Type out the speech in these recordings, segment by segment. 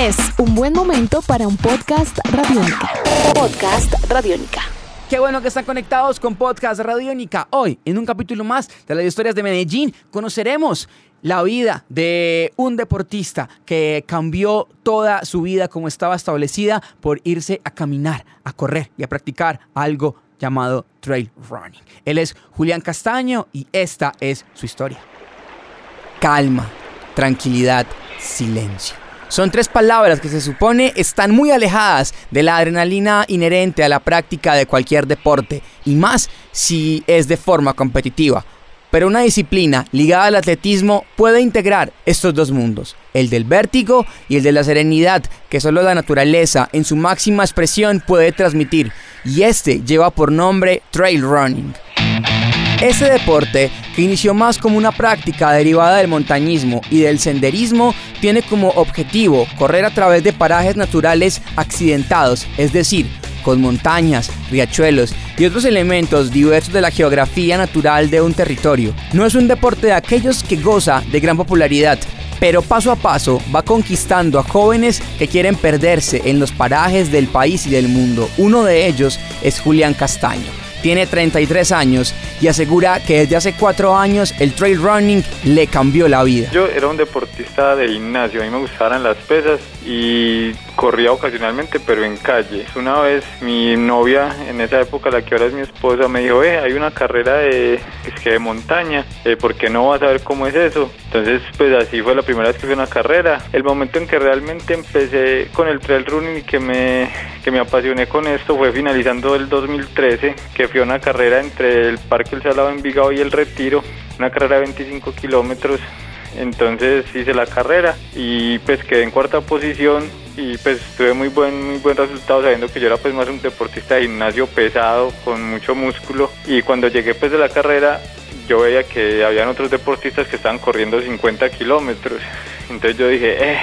Es un buen momento para un podcast radiónica. Podcast radiónica. Qué bueno que están conectados con Podcast Radiónica. Hoy, en un capítulo más de las historias de Medellín, conoceremos la vida de un deportista que cambió toda su vida como estaba establecida por irse a caminar, a correr y a practicar algo llamado trail running. Él es Julián Castaño y esta es su historia. Calma, tranquilidad, silencio. Son tres palabras que se supone están muy alejadas de la adrenalina inherente a la práctica de cualquier deporte, y más si es de forma competitiva. Pero una disciplina ligada al atletismo puede integrar estos dos mundos, el del vértigo y el de la serenidad que solo la naturaleza en su máxima expresión puede transmitir, y este lleva por nombre trail running. Ese deporte, que inició más como una práctica derivada del montañismo y del senderismo, tiene como objetivo correr a través de parajes naturales accidentados, es decir, con montañas, riachuelos y otros elementos diversos de la geografía natural de un territorio. No es un deporte de aquellos que goza de gran popularidad, pero paso a paso va conquistando a jóvenes que quieren perderse en los parajes del país y del mundo. Uno de ellos es Julián Castaño tiene 33 años y asegura que desde hace cuatro años el trail running le cambió la vida. Yo era un deportista de gimnasio, a mí me gustaban las pesas y corría ocasionalmente, pero en calle. Una vez mi novia, en esa época, la que ahora es mi esposa, me dijo, eh, hay una carrera de, es que de montaña, eh, ¿por qué no vas a ver cómo es eso? Entonces, pues así fue la primera vez que fui a una carrera. El momento en que realmente empecé con el trail running y que me, que me apasioné con esto fue finalizando el 2013, que fui a una carrera entre el Parque El Salado Envigado y el Retiro, una carrera de 25 kilómetros entonces hice la carrera y pues quedé en cuarta posición y pues tuve muy buen, muy buen resultado sabiendo que yo era pues más un deportista de gimnasio pesado, con mucho músculo y cuando llegué pues de la carrera yo veía que habían otros deportistas que estaban corriendo 50 kilómetros. Entonces yo dije, eh,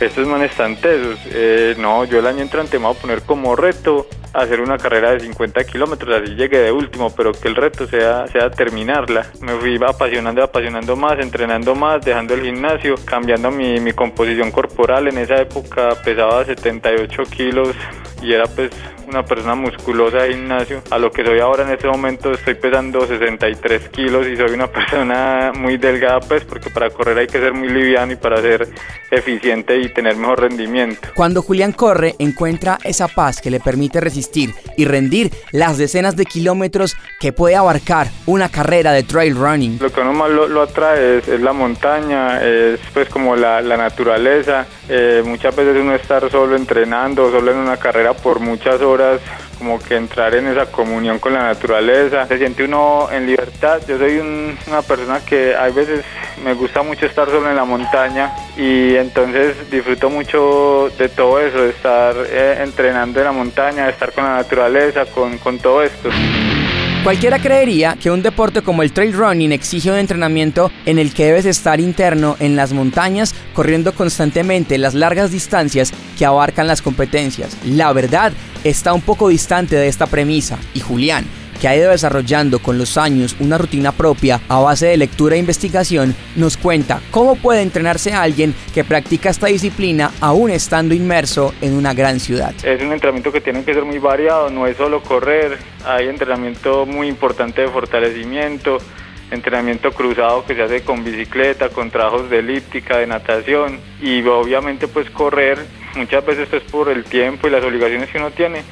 estos manes están tesos. Eh, no, yo el año entrante me voy a poner como reto hacer una carrera de 50 kilómetros, así llegué de último, pero que el reto sea, sea terminarla. Me fui apasionando, apasionando más, entrenando más, dejando el gimnasio, cambiando mi, mi composición corporal. En esa época pesaba 78 kilos y era pues una persona musculosa de gimnasio. A lo que soy ahora en este momento estoy pesando 63 kilos y soy una persona muy delgada pues porque para correr hay que ser muy liviano y para ser eficiente y tener mejor rendimiento. Cuando Julián corre encuentra esa paz que le permite resistir y rendir las decenas de kilómetros que puede abarcar una carrera de trail running. Lo que uno más lo, atrae es, la montaña, es pues como la, naturaleza. Eh, muchas veces uno estar solo entrenando, solo en una carrera por muchas horas como que entrar en esa comunión con la naturaleza, se siente uno en libertad. Yo soy una persona que a veces me gusta mucho estar solo en la montaña y entonces disfruto mucho de todo eso, de estar eh, entrenando en la montaña, de estar con la naturaleza, con, con todo esto. Cualquiera creería que un deporte como el trail running exige un entrenamiento en el que debes estar interno en las montañas, corriendo constantemente las largas distancias que abarcan las competencias. La verdad está un poco distante de esta premisa y Julián, que ha ido desarrollando con los años una rutina propia a base de lectura e investigación, nos cuenta cómo puede entrenarse alguien que practica esta disciplina aún estando inmerso en una gran ciudad. Es un entrenamiento que tiene que ser muy variado, no es solo correr, hay entrenamiento muy importante de fortalecimiento, entrenamiento cruzado que se hace con bicicleta, con trabajos de elíptica, de natación y obviamente pues correr, muchas veces es por el tiempo y las obligaciones que uno tiene,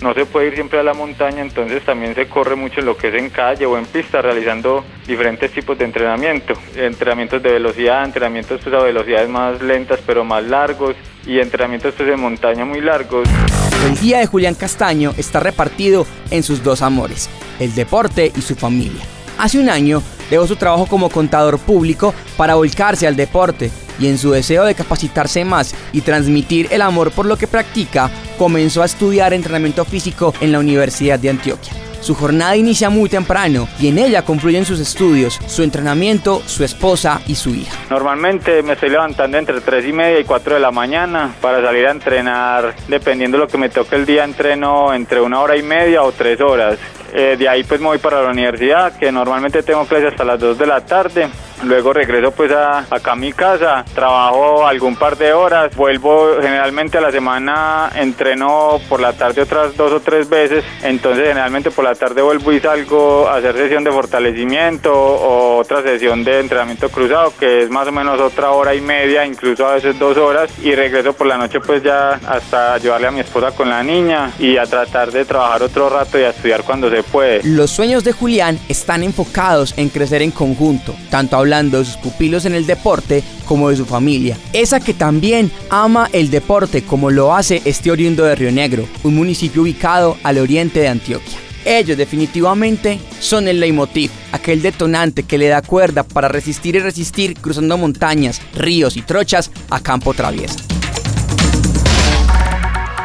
no se puede ir siempre a la montaña, entonces también se corre mucho en lo que es en calle o en pista, realizando diferentes tipos de entrenamiento, entrenamientos de velocidad, entrenamientos pues, a velocidades más lentas pero más largos y entrenamientos pues, de montaña muy largos. El día de Julián Castaño está repartido en sus dos amores, el deporte y su familia. Hace un año dejó su trabajo como contador público para volcarse al deporte y en su deseo de capacitarse más y transmitir el amor por lo que practica, comenzó a estudiar entrenamiento físico en la Universidad de Antioquia. Su jornada inicia muy temprano y en ella confluyen sus estudios, su entrenamiento, su esposa y su hija. Normalmente me estoy levantando entre 3 y media y 4 de la mañana para salir a entrenar. Dependiendo de lo que me toque el día, entreno entre una hora y media o tres horas. Eh, de ahí pues me voy para la universidad, que normalmente tengo clases hasta las 2 de la tarde luego regreso pues a, acá a mi casa, trabajo algún par de horas, vuelvo generalmente a la semana, entreno por la tarde otras dos o tres veces, entonces generalmente por la tarde vuelvo y salgo a hacer sesión de fortalecimiento o otra sesión de entrenamiento cruzado que es más o menos otra hora y media, incluso a veces dos horas y regreso por la noche pues ya hasta ayudarle a mi esposa con la niña y a tratar de trabajar otro rato y a estudiar cuando se puede. Los sueños de Julián están enfocados en crecer en conjunto, tanto hablando de sus pupilos en el deporte como de su familia. Esa que también ama el deporte como lo hace este oriundo de Río Negro, un municipio ubicado al oriente de Antioquia. Ellos definitivamente son el leitmotiv, aquel detonante que le da cuerda para resistir y resistir cruzando montañas, ríos y trochas a campo traviesa.